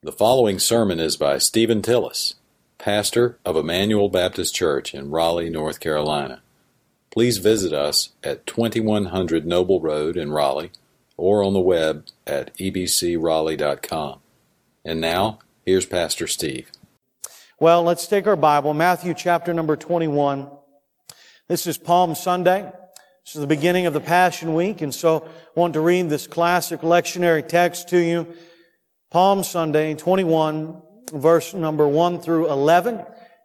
The following sermon is by Stephen Tillis, pastor of Emmanuel Baptist Church in Raleigh, North Carolina. Please visit us at 2100 Noble Road in Raleigh or on the web at ebcraleigh.com. And now, here's Pastor Steve. Well, let's take our Bible, Matthew chapter number 21. This is Palm Sunday. This is the beginning of the Passion Week, and so I want to read this classic lectionary text to you. Palm Sunday 21, verse number 1 through 11.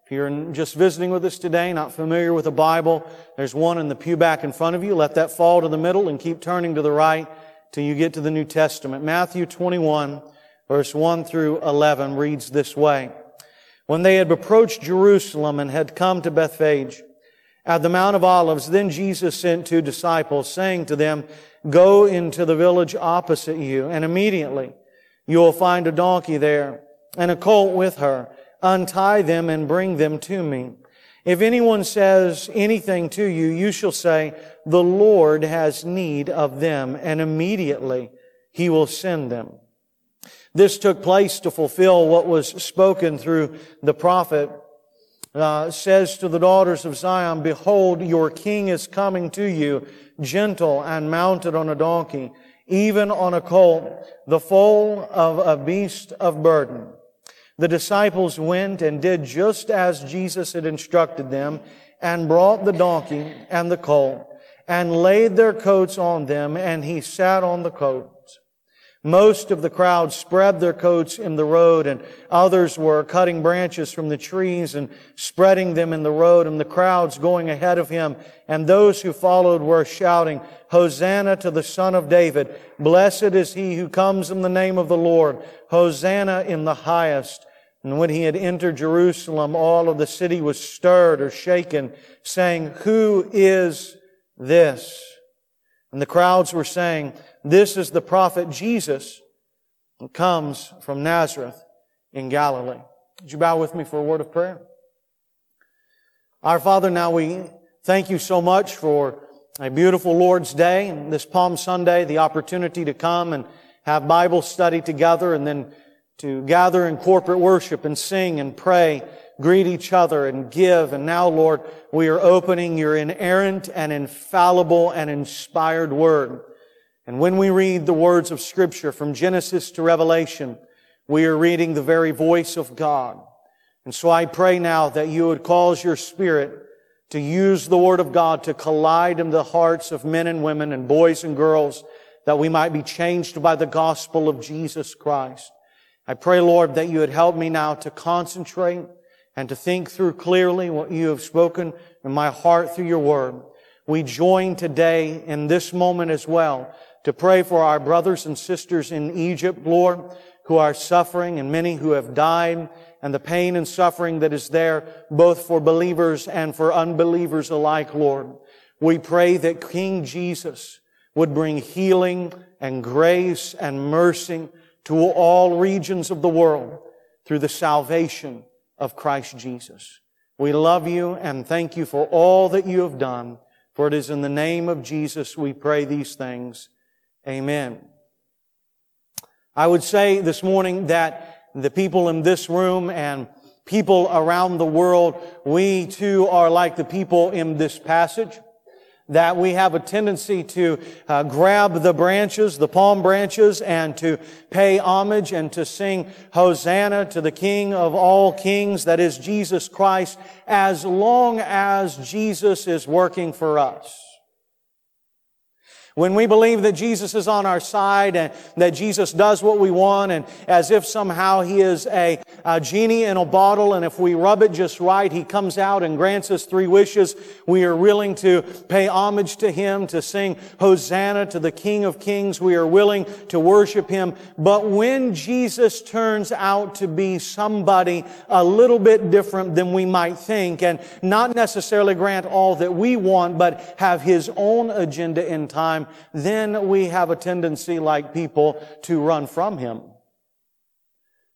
If you're just visiting with us today, not familiar with the Bible, there's one in the pew back in front of you. Let that fall to the middle and keep turning to the right till you get to the New Testament. Matthew 21, verse 1 through 11 reads this way. When they had approached Jerusalem and had come to Bethphage, at the Mount of Olives, then Jesus sent two disciples, saying to them, Go into the village opposite you, and immediately you will find a donkey there, and a colt with her. Untie them and bring them to me. If anyone says anything to you, you shall say, The Lord has need of them, and immediately he will send them. This took place to fulfill what was spoken through the prophet uh, says to the daughters of Zion, Behold, your king is coming to you, gentle and mounted on a donkey, even on a colt, the foal of a beast of burden. The disciples went and did just as Jesus had instructed them, and brought the donkey and the colt, and laid their coats on them, and he sat on the coat. Most of the crowd spread their coats in the road and others were cutting branches from the trees and spreading them in the road and the crowds going ahead of him. And those who followed were shouting, Hosanna to the Son of David. Blessed is he who comes in the name of the Lord. Hosanna in the highest. And when he had entered Jerusalem, all of the city was stirred or shaken, saying, Who is this? And the crowds were saying, this is the prophet Jesus who comes from Nazareth in Galilee. Would you bow with me for a word of prayer? Our Father, now we thank you so much for a beautiful Lord's Day and this Palm Sunday, the opportunity to come and have Bible study together and then to gather in corporate worship and sing and pray, greet each other and give. And now, Lord, we are opening your inerrant and infallible and inspired word. And when we read the words of scripture from Genesis to Revelation, we are reading the very voice of God. And so I pray now that you would cause your spirit to use the word of God to collide in the hearts of men and women and boys and girls that we might be changed by the gospel of Jesus Christ. I pray, Lord, that you would help me now to concentrate and to think through clearly what you have spoken in my heart through your word. We join today in this moment as well to pray for our brothers and sisters in Egypt, Lord, who are suffering and many who have died and the pain and suffering that is there both for believers and for unbelievers alike, Lord. We pray that King Jesus would bring healing and grace and mercy to all regions of the world through the salvation of Christ Jesus. We love you and thank you for all that you have done. For it is in the name of Jesus we pray these things. Amen. I would say this morning that the people in this room and people around the world, we too are like the people in this passage that we have a tendency to uh, grab the branches, the palm branches, and to pay homage and to sing Hosanna to the King of all kings, that is Jesus Christ, as long as Jesus is working for us. When we believe that Jesus is on our side and that Jesus does what we want and as if somehow He is a, a, genie in a bottle and if we rub it just right, He comes out and grants us three wishes, we are willing to pay homage to Him, to sing Hosanna to the King of Kings. We are willing to worship Him. But when Jesus turns out to be somebody a little bit different than we might think and not necessarily grant all that we want, but have His own agenda in time, time, then we have a tendency like people to run from Him.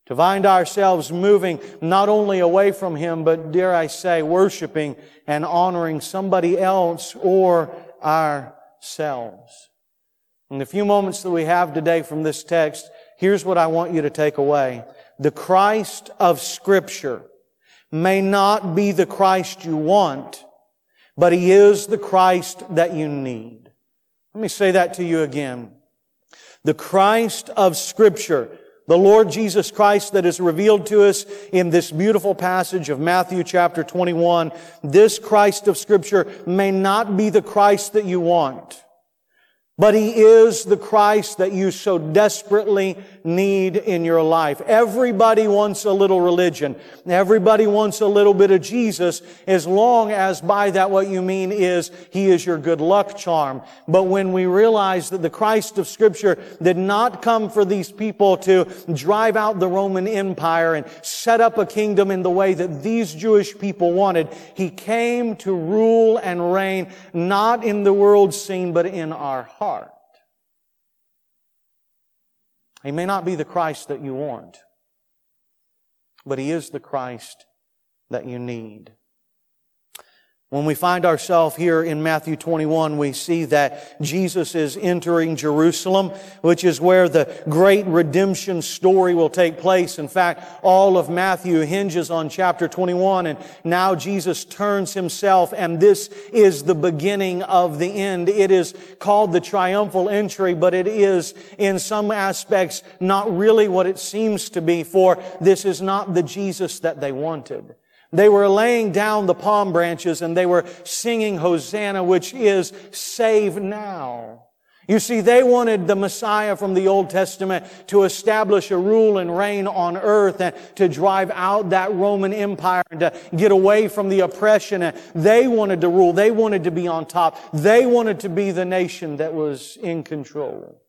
To find ourselves moving not only away from Him, but dare I say, worshiping and honoring somebody else or ourselves. In the few moments that we have today from this text, here's what I want you to take away. the Christ of Scripture may not be the Christ you want, but He is the Christ that you need. Let me say that to you again. The Christ of Scripture, the Lord Jesus Christ that is revealed to us in this beautiful passage of Matthew chapter 21, this Christ of Scripture may not be the Christ that you want. But He is the Christ that you so desperately need in your life. Everybody wants a little religion. Everybody wants a little bit of Jesus as long as by that what you mean is He is your good luck charm. But when we realize that the Christ of Scripture did not come for these people to drive out the Roman Empire and set up a kingdom in the way that these Jewish people wanted, He came to rule and reign not in the world scene but in our heart. He may not be the Christ that you want, but He is the Christ that you need. When we find ourselves here in Matthew 21, we see that Jesus is entering Jerusalem, which is where the great redemption story will take place. In fact, all of Matthew hinges on chapter 21, and now Jesus turns himself, and this is the beginning of the end. It is called the triumphal entry, but it is in some aspects not really what it seems to be, for this is not the Jesus that they wanted. They were laying down the palm branches and they were singing Hosanna, which is save now. You see, they wanted the Messiah from the Old Testament to establish a rule and reign on earth and to drive out that Roman Empire and to get away from the oppression. And they wanted to rule. They wanted to be on top. They wanted to be the nation that was in control.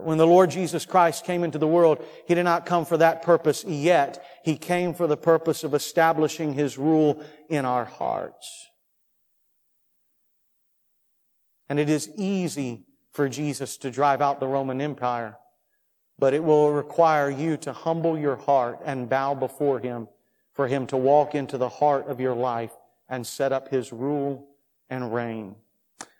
When the Lord Jesus Christ came into the world, He did not come for that purpose yet. He came for the purpose of establishing His rule in our hearts. And it is easy for Jesus to drive out the Roman Empire, but it will require you to humble your heart and bow before Him for Him to walk into the heart of your life and set up His rule and reign.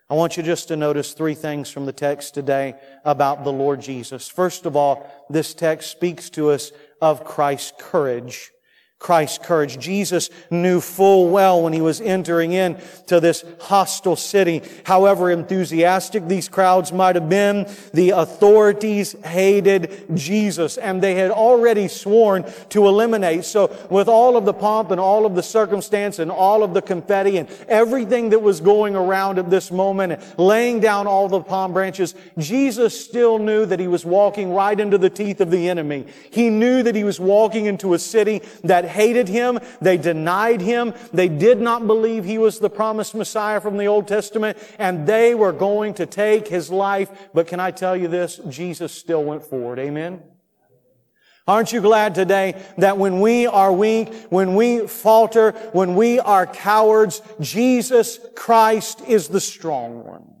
I want you just to notice three things from the text today about the Lord Jesus. First of all, this text speaks to us of Christ's courage. Christ's courage. Jesus knew full well when he was entering in to this hostile city. However enthusiastic these crowds might have been, the authorities hated Jesus and they had already sworn to eliminate. So with all of the pomp and all of the circumstance and all of the confetti and everything that was going around at this moment, laying down all the palm branches, Jesus still knew that he was walking right into the teeth of the enemy. He knew that he was walking into a city that hated him. They denied him. They did not believe he was the promised Messiah from the Old Testament, and they were going to take his life. But can I tell you this? Jesus still went forward. Amen? Aren't you glad today that when we are weak, when we falter, when we are cowards, Jesus Christ is the strong one?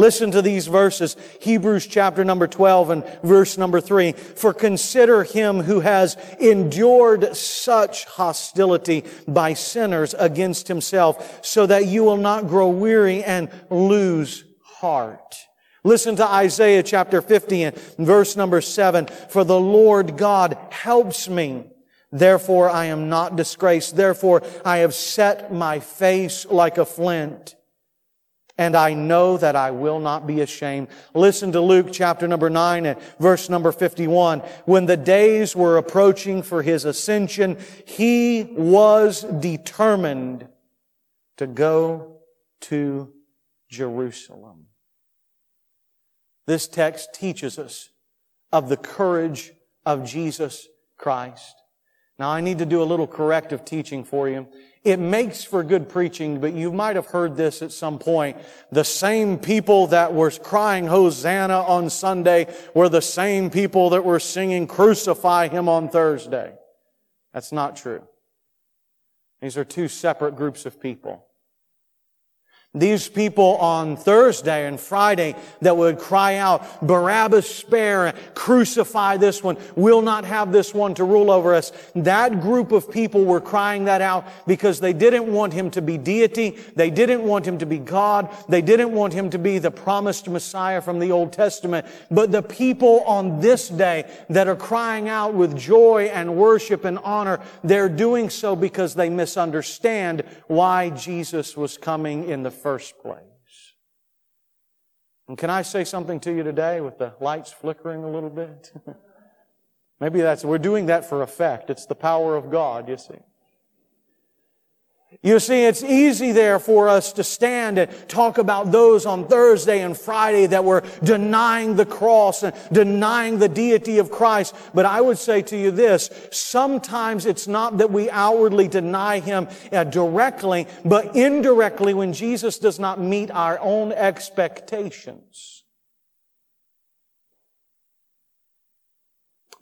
Listen to these verses. Hebrews chapter number 12 and verse number 3. For consider him who has endured such hostility by sinners against himself, so that you will not grow weary and lose heart. Listen to Isaiah chapter 50 and verse number 7. For the Lord God helps me. Therefore I am not disgraced. Therefore I have set my face like a flint and I know that I will not be ashamed. Listen to Luke chapter number 9 and verse number 51. When the days were approaching for his ascension, he was determined to go to Jerusalem. This text teaches us of the courage of Jesus Christ. Now I need to do a little corrective teaching for you. It makes for good preaching, but you might have heard this at some point. The same people that were crying Hosanna on Sunday were the same people that were singing Crucify Him on Thursday. That's not true. These are two separate groups of people. These people on Thursday and Friday that would cry out, Barabbas spare, crucify this one, We'll not have this one to rule over us. That group of people were crying that out because they didn't want him to be deity. They didn't want him to be God. They didn't want him to be the promised Messiah from the Old Testament. But the people on this day that are crying out with joy and worship and honor, they're doing so because they misunderstand why Jesus was coming in the first place. And can I say something to you today with the lights flickering a little bit? Maybe that's, we're doing that for effect. It's the power of God, you see. You see, it's easy there for us to stand and talk about those on Thursday and Friday that were denying the cross and denying the deity of Christ. But I would say to you this, sometimes it's not that we outwardly deny Him uh, directly, but indirectly when Jesus does not meet our own expectations.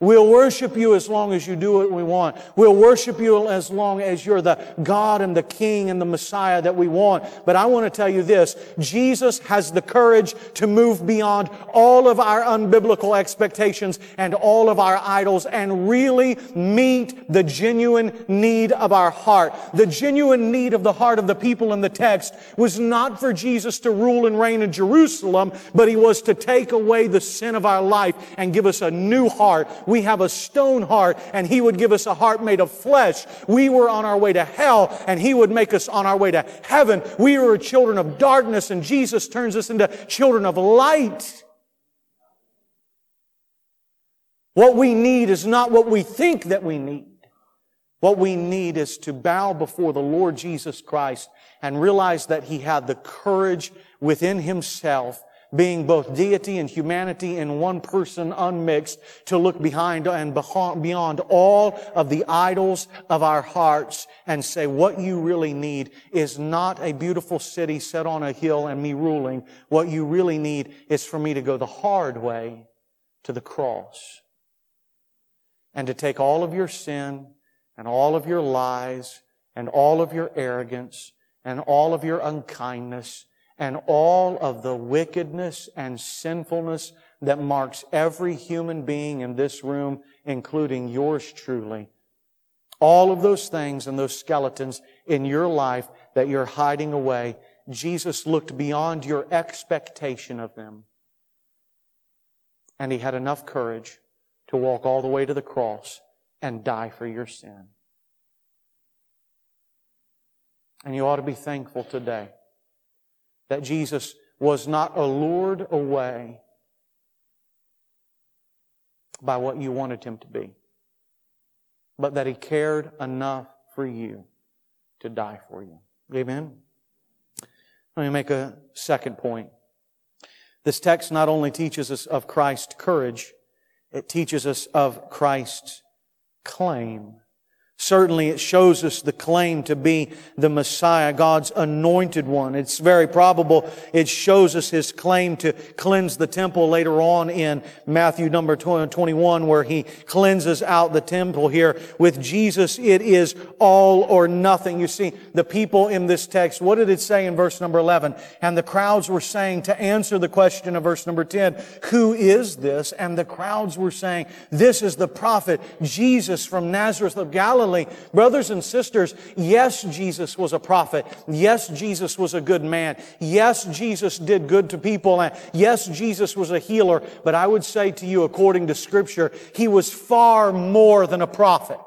We'll worship you as long as you do what we want. We'll worship you as long as you're the God and the King and the Messiah that we want. But I want to tell you this. Jesus has the courage to move beyond all of our unbiblical expectations and all of our idols and really meet the genuine need of our heart. The genuine need of the heart of the people in the text was not for Jesus to rule and reign in Jerusalem, but He was to take away the sin of our life and give us a new heart we have a stone heart and he would give us a heart made of flesh. We were on our way to hell and he would make us on our way to heaven. We were children of darkness and Jesus turns us into children of light. What we need is not what we think that we need. What we need is to bow before the Lord Jesus Christ and realize that He had the courage within Himself being both deity and humanity in one person unmixed, to look behind and beyond all of the idols of our hearts and say, what you really need is not a beautiful city set on a hill and me ruling. What you really need is for me to go the hard way to the cross and to take all of your sin and all of your lies and all of your arrogance and all of your unkindness and all of the wickedness and sinfulness that marks every human being in this room, including yours truly. All of those things and those skeletons in your life that you're hiding away, Jesus looked beyond your expectation of them. And he had enough courage to walk all the way to the cross and die for your sin. And you ought to be thankful today that Jesus was not allured away by what you wanted him to be, but that he cared enough for you to die for you. Amen? Let me make a second point. This text not only teaches us of Christ's courage, it teaches us of Christ's claim. Certainly it shows us the claim to be the Messiah, God's anointed one. It's very probable it shows us his claim to cleanse the temple later on in Matthew number 21 where he cleanses out the temple here. With Jesus, it is all or nothing. You see, the people in this text, what did it say in verse number 11? And the crowds were saying to answer the question of verse number 10, who is this? And the crowds were saying, this is the prophet Jesus from Nazareth of Galilee. Brothers and sisters, yes, Jesus was a prophet. Yes, Jesus was a good man. Yes, Jesus did good to people. And yes, Jesus was a healer. But I would say to you, according to scripture, he was far more than a prophet.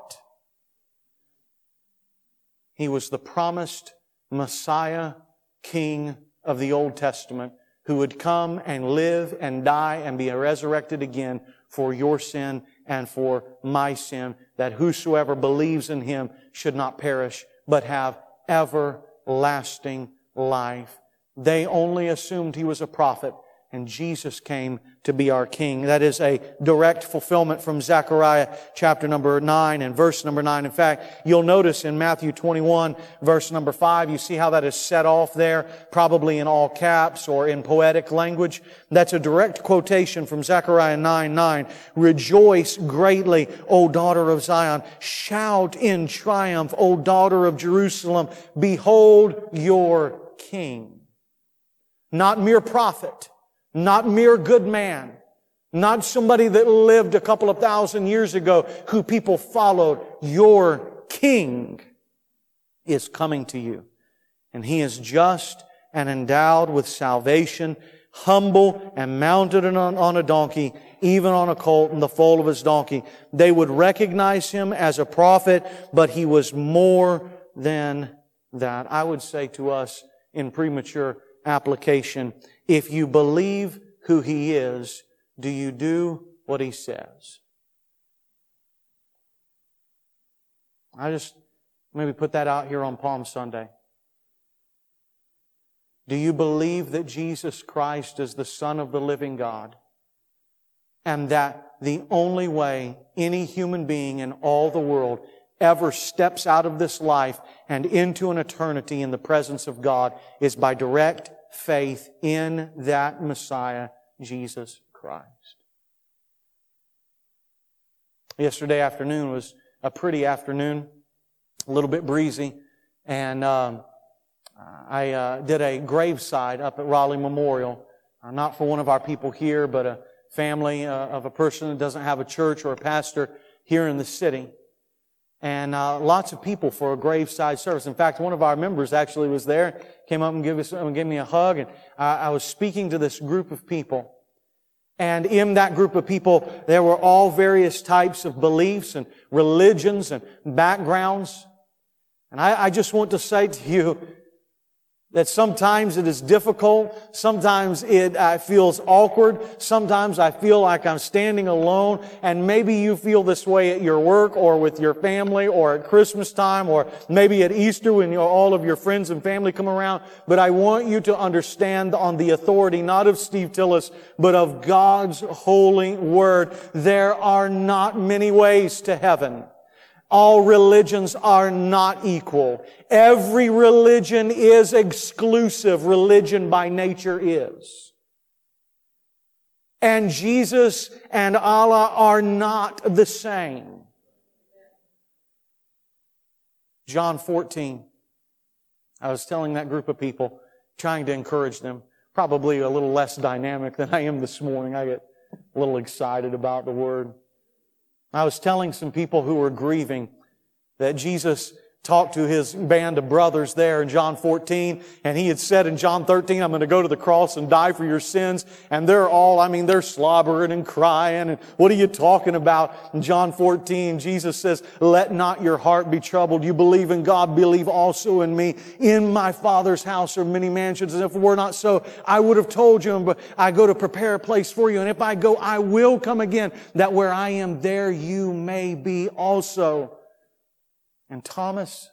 He was the promised Messiah, King of the Old Testament, who would come and live and die and be resurrected again for your sin and for my sin, that whosoever believes in him should not perish, but have everlasting life. They only assumed he was a prophet and Jesus came to be our king. That is a direct fulfillment from Zechariah chapter number 9 and verse number 9. In fact, you'll notice in Matthew 21 verse number 5, you see how that is set off there, probably in all caps or in poetic language. That's a direct quotation from Zechariah 9 9. Rejoice greatly, O daughter of Zion. Shout in triumph, O daughter of Jerusalem. Behold your king. Not mere prophet. Not mere good man. Not somebody that lived a couple of thousand years ago who people followed. Your King is coming to you. And He is just and endowed with salvation, humble and mounted on, a donkey, even on a colt in the foal of his donkey. They would recognize him as a prophet, but he was more than that. I would say to us in premature application, if you believe who he is, do you do what he says? I just maybe put that out here on Palm Sunday. Do you believe that Jesus Christ is the Son of the living God? And that the only way any human being in all the world ever steps out of this life and into an eternity in the presence of God is by direct faith in that Messiah, Jesus Christ. Yesterday afternoon was a pretty afternoon, a little bit breezy, and um, I uh, did a graveside up at Raleigh Memorial, uh, not for one of our people here, but a family uh, of a person that doesn't have a church or a pastor here in the city. And uh, lots of people for a graveside service. In fact, one of our members actually was there, came up and gave, us, and gave me a hug, and I, I was speaking to this group of people. And in that group of people, there were all various types of beliefs and religions and backgrounds. And I, I just want to say to you, that sometimes it is difficult. Sometimes it uh, feels awkward. Sometimes I feel like I'm standing alone. And maybe you feel this way at your work or with your family or at Christmas time or maybe at Easter when all of your friends and family come around. But I want you to understand on the authority not of Steve Tillis, but of God's holy word. There are not many ways to heaven. All religions are not equal. Every religion is exclusive. Religion by nature is. And Jesus and Allah are not the same. John 14. I was telling that group of people, trying to encourage them, probably a little less dynamic than I am this morning. I get a little excited about the word. I was telling some people who were grieving that Jesus talked to his band of brothers there in John 14, and he had said in John 13, I'm going to go to the cross and die for your sins. And they're all, I mean, they're slobbering and crying, and what are you talking about? In John 14, Jesus says, let not your heart be troubled. You believe in God, believe also in me. In my Father's house are many mansions, and if it were not so, I would have told you, but I go to prepare a place for you, and if I go, I will come again, that where I am, there you may be also. And Thomas,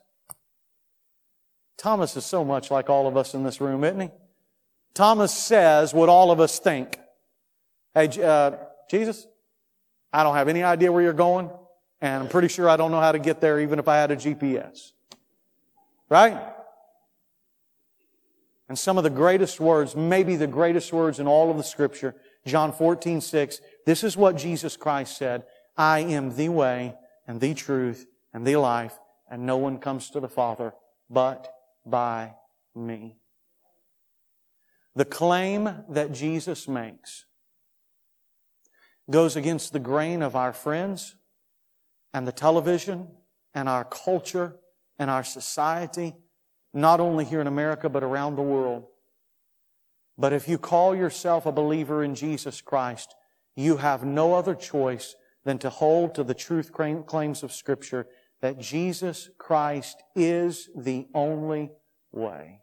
Thomas is so much like all of us in this room, isn't he? Thomas says what all of us think. Hey, uh, Jesus, I don't have any idea where you're going, and I'm pretty sure I don't know how to get there even if I had a GPS. Right? And some of the greatest words, maybe the greatest words in all of the scripture, John 14, 6, this is what Jesus Christ said, I am the way and the truth and the life and no one comes to the Father but by me. The claim that Jesus makes goes against the grain of our friends and the television and our culture and our society, not only here in America, but around the world. But if you call yourself a believer in Jesus Christ, you have no other choice than to hold to the truth claims of Scripture that Jesus Christ is the only way.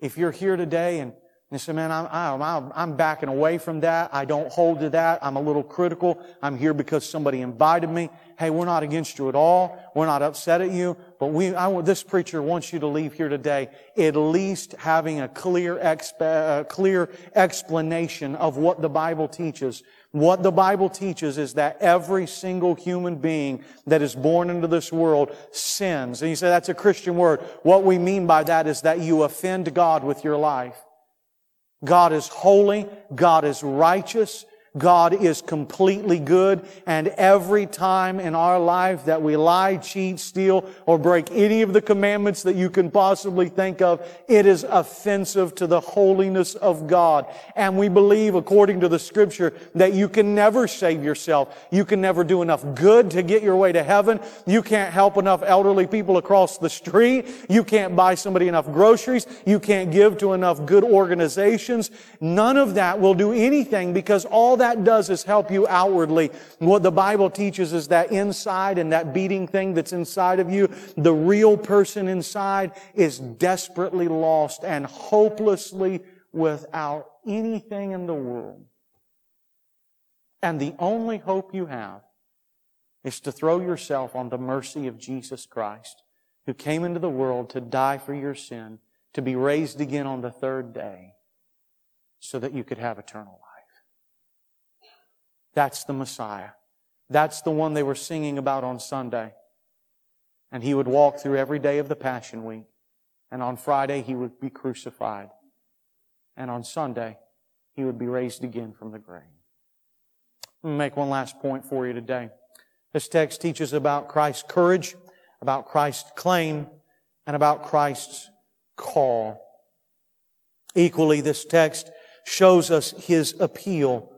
If you're here today and you say, man, I'm, I'm, I'm backing away from that. I don't hold to that. I'm a little critical. I'm here because somebody invited me. Hey, we're not against you at all. We're not upset at you. But we, I, this preacher wants you to leave here today at least having a clear, exp, uh, clear explanation of what the Bible teaches what the Bible teaches is that every single human being that is born into this world sins. And you say that's a Christian word. What we mean by that is that you offend God with your life. God is holy. God is righteous. God is completely good, and every time in our life that we lie, cheat, steal, or break any of the commandments that you can possibly think of, it is offensive to the holiness of God. And we believe, according to the scripture, that you can never save yourself. You can never do enough good to get your way to heaven. You can't help enough elderly people across the street. You can't buy somebody enough groceries. You can't give to enough good organizations. None of that will do anything because all that does is help you outwardly. What the Bible teaches is that inside and that beating thing that's inside of you, the real person inside is desperately lost and hopelessly without anything in the world. And the only hope you have is to throw yourself on the mercy of Jesus Christ, who came into the world to die for your sin, to be raised again on the third day, so that you could have eternal life. That's the Messiah. That's the one they were singing about on Sunday. And he would walk through every day of the Passion Week. And on Friday, he would be crucified. And on Sunday, he would be raised again from the grave. Let me make one last point for you today. This text teaches about Christ's courage, about Christ's claim, and about Christ's call. Equally, this text shows us his appeal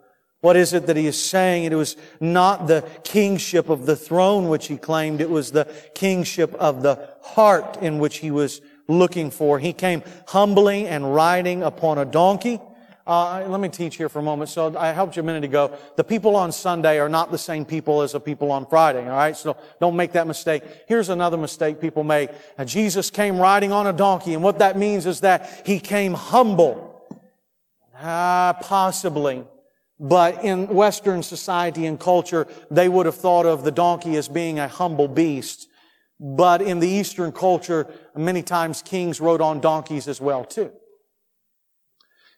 what is it that he is saying? It was not the kingship of the throne which he claimed. It was the kingship of the heart in which he was looking for. He came humbly and riding upon a donkey. Uh, let me teach here for a moment. So I helped you a minute ago. The people on Sunday are not the same people as the people on Friday. All right. So don't make that mistake. Here's another mistake people make. Now, Jesus came riding on a donkey. And what that means is that he came humble. Ah, possibly. But in Western society and culture, they would have thought of the donkey as being a humble beast. But in the Eastern culture, many times kings rode on donkeys as well too.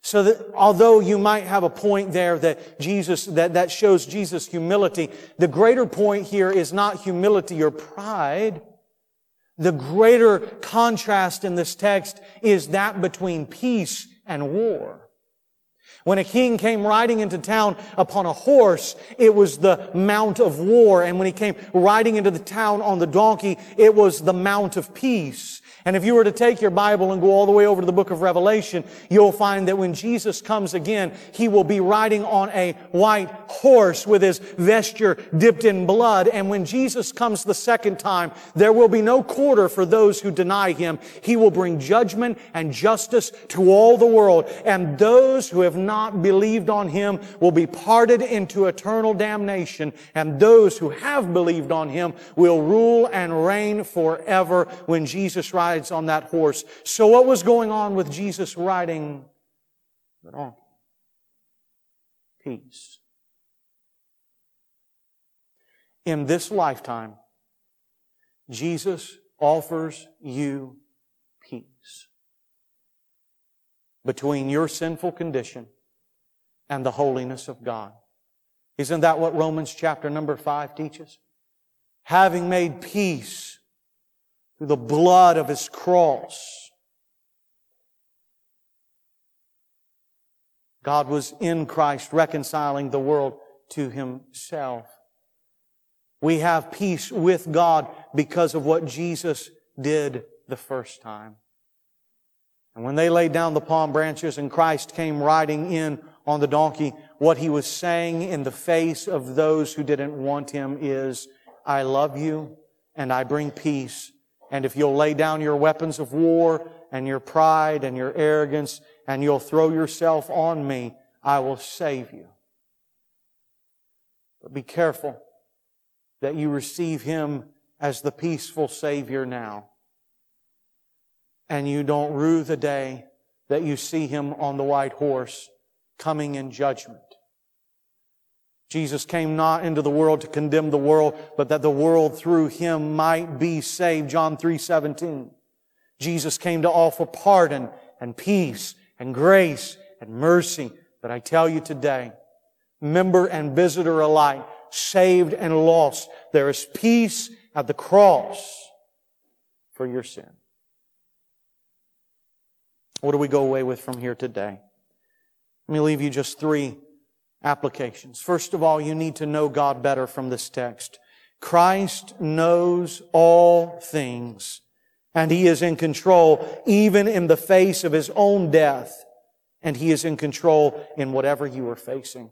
So that although you might have a point there that Jesus, that, that shows Jesus' humility, the greater point here is not humility or pride. The greater contrast in this text is that between peace and war. When a king came riding into town upon a horse, it was the mount of war. And when he came riding into the town on the donkey, it was the mount of peace. And if you were to take your Bible and go all the way over to the book of Revelation, you'll find that when Jesus comes again, he will be riding on a white horse with his vesture dipped in blood. And when Jesus comes the second time, there will be no quarter for those who deny him. He will bring judgment and justice to all the world. And those who have not believed on him will be parted into eternal damnation. And those who have believed on him will rule and reign forever when Jesus rides rides on that horse. So what was going on with Jesus riding the donkey? Peace. In this lifetime, Jesus offers you peace between your sinful condition and the holiness of God. Isn't that what Romans chapter number five teaches? Having made peace through the blood of his cross. God was in Christ reconciling the world to himself. We have peace with God because of what Jesus did the first time. And when they laid down the palm branches and Christ came riding in on the donkey, what he was saying in the face of those who didn't want him is, I love you and I bring peace and if you'll lay down your weapons of war and your pride and your arrogance and you'll throw yourself on me, I will save you. But be careful that you receive Him as the peaceful Savior now. And you don't rue the day that you see Him on the white horse coming in judgment. Jesus came not into the world to condemn the world, but that the world through him might be saved. John 3, 17. Jesus came to offer pardon and peace and grace and mercy. But I tell you today, member and visitor alike, saved and lost, there is peace at the cross for your sin. What do we go away with from here today? Let me leave you just three applications. First of all, you need to know God better from this text. Christ knows all things, and He is in control even in the face of His own death, and He is in control in whatever you are facing.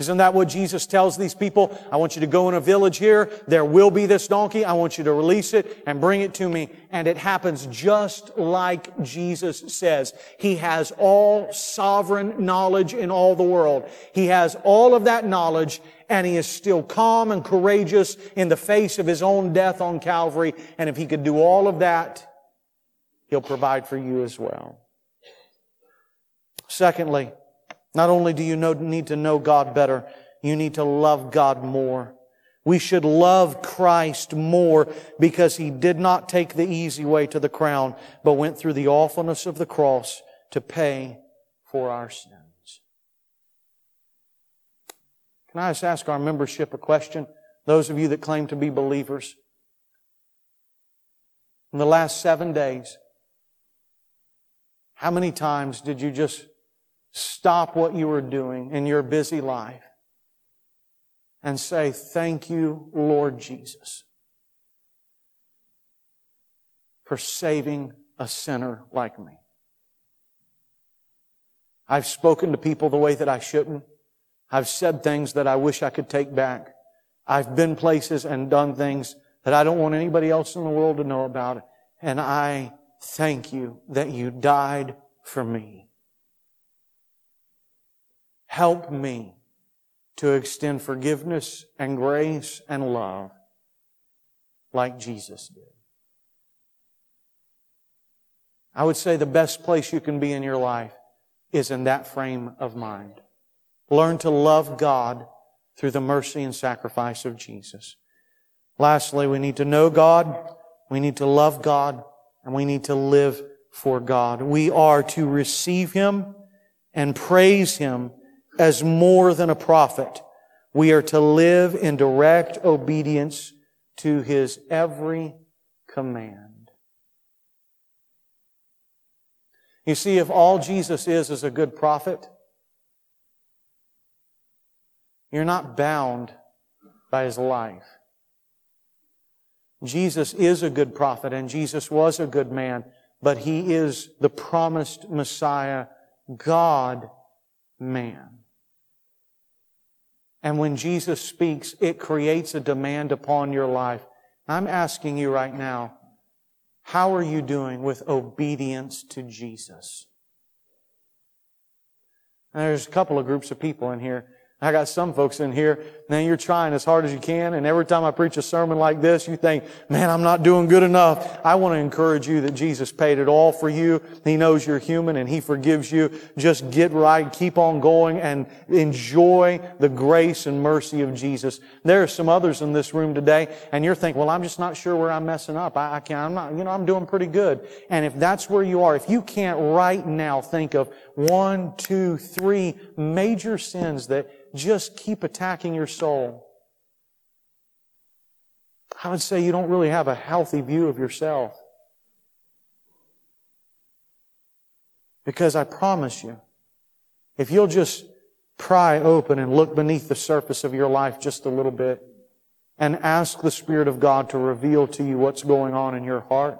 Isn't that what Jesus tells these people? I want you to go in a village here. There will be this donkey. I want you to release it and bring it to me. And it happens just like Jesus says. He has all sovereign knowledge in all the world. He has all of that knowledge and he is still calm and courageous in the face of his own death on Calvary. And if he could do all of that, he'll provide for you as well. Secondly, not only do you know, need to know God better, you need to love God more. We should love Christ more because He did not take the easy way to the crown, but went through the awfulness of the cross to pay for our sins. Can I just ask our membership a question? Those of you that claim to be believers. In the last seven days, how many times did you just stop what you are doing in your busy life and say, Thank you, Lord Jesus, for saving a sinner like me. I've spoken to people the way that I shouldn't. I've said things that I wish I could take back. I've been places and done things that I don't want anybody else in the world to know about. And I thank you that you died for me. Help me to extend forgiveness and grace and love like Jesus did. I would say the best place you can be in your life is in that frame of mind. Learn to love God through the mercy and sacrifice of Jesus. Lastly, we need to know God, we need to love God, and we need to live for God. We are to receive Him and praise Him as more than a prophet. We are to live in direct obedience to His every command. You see, if all Jesus is is a good prophet, you're not bound by His life. Jesus is a good prophet and Jesus was a good man, but He is the promised Messiah, God man. And when Jesus speaks, it creates a demand upon your life. I'm asking you right now, how are you doing with obedience to Jesus? And there's a couple of groups of people in here I got some folks in here, man, you're trying as hard as you can, and every time I preach a sermon like this, you think, man, I'm not doing good enough. I want to encourage you that Jesus paid it all for you. He knows you're human and He forgives you. Just get right, keep on going, and enjoy the grace and mercy of Jesus. There are some others in this room today, and you're thinking, well, I'm just not sure where I'm messing up. I, I can't, I'm not, you know, I'm doing pretty good. And if that's where you are, if you can't right now think of one, two, three major sins that just keep attacking your soul. I would say you don't really have a healthy view of yourself. Because I promise you, if you'll just pry open and look beneath the surface of your life just a little bit and ask the Spirit of God to reveal to you what's going on in your heart,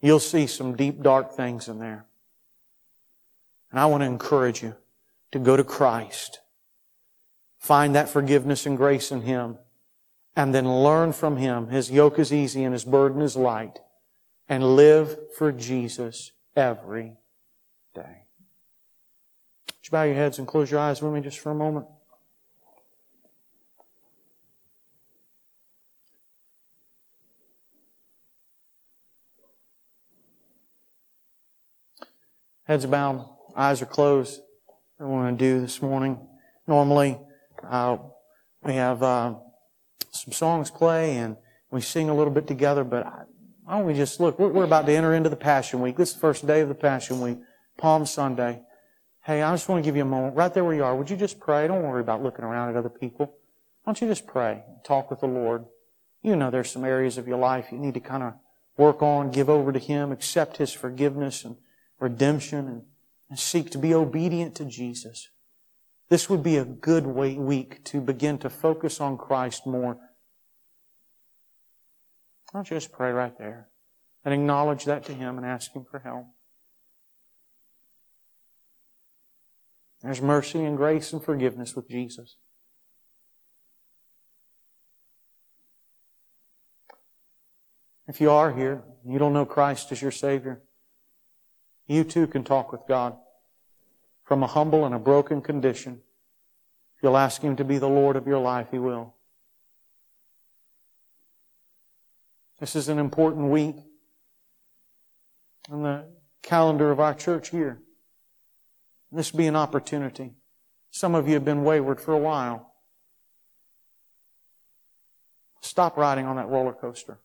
you'll see some deep, dark things in there. And I want to encourage you to go to Christ, find that forgiveness and grace in Him, and then learn from Him. His yoke is easy and His burden is light, and live for Jesus every day. Would you bow your heads and close your eyes with me just for a moment? Heads bowed, eyes are closed. I want to do this morning. Normally, uh, we have uh, some songs play and we sing a little bit together, but why don't we just look? We're, we're about to enter into the Passion Week. This is the first day of the Passion Week, Palm Sunday. Hey, I just want to give you a moment. Right there where you are, would you just pray? Don't worry about looking around at other people. Why don't you just pray? Talk with the Lord. You know there's some areas of your life you need to kind of work on, give over to Him, accept His forgiveness and redemption and and seek to be obedient to Jesus. This would be a good week to begin to focus on Christ more. I'll just pray right there and acknowledge that to Him and ask Him for help. There's mercy and grace and forgiveness with Jesus. If you are here, you don't know Christ as your Savior, you too can talk with God from a humble and a broken condition. If you'll ask Him to be the Lord of your life, He will. This is an important week on the calendar of our church here. This be an opportunity. Some of you have been wayward for a while. Stop riding on that roller coaster.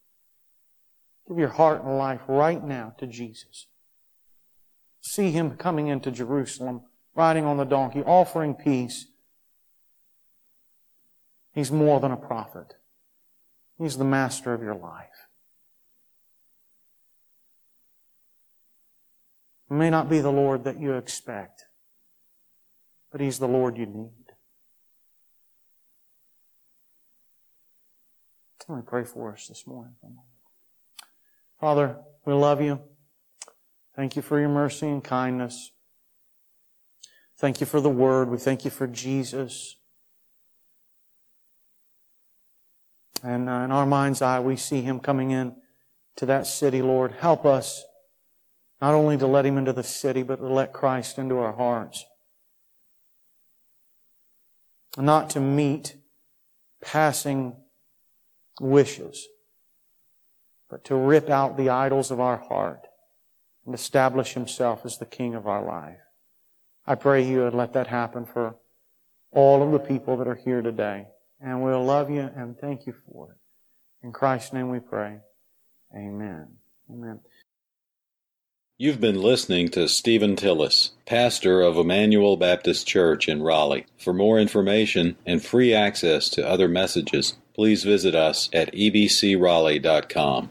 Give your heart and life right now to Jesus. See Him coming into Jerusalem, riding on the donkey, offering peace. He's more than a prophet. He's the master of your life. It may not be the Lord that you expect but He's the Lord you need. Let me pray for us this morning. Father, we love you. Thank you for your mercy and kindness. Thank you for the Word. We thank you for Jesus. And uh, in our mind's eye, we see Him coming in to that city, Lord. Help us not only to let Him into the city, but to let Christ into our hearts not to meet passing wishes, but to rip out the idols of our heart and establish Himself as the King of our life. I pray you would let that happen for all of the people that are here today. And we'll love you and thank you for it. In Christ's name we pray. Amen. Amen. You've been listening to Stephen Tillis, pastor of Emmanuel Baptist Church in Raleigh. For more information and free access to other messages, please visit us at ebcraleigh.com.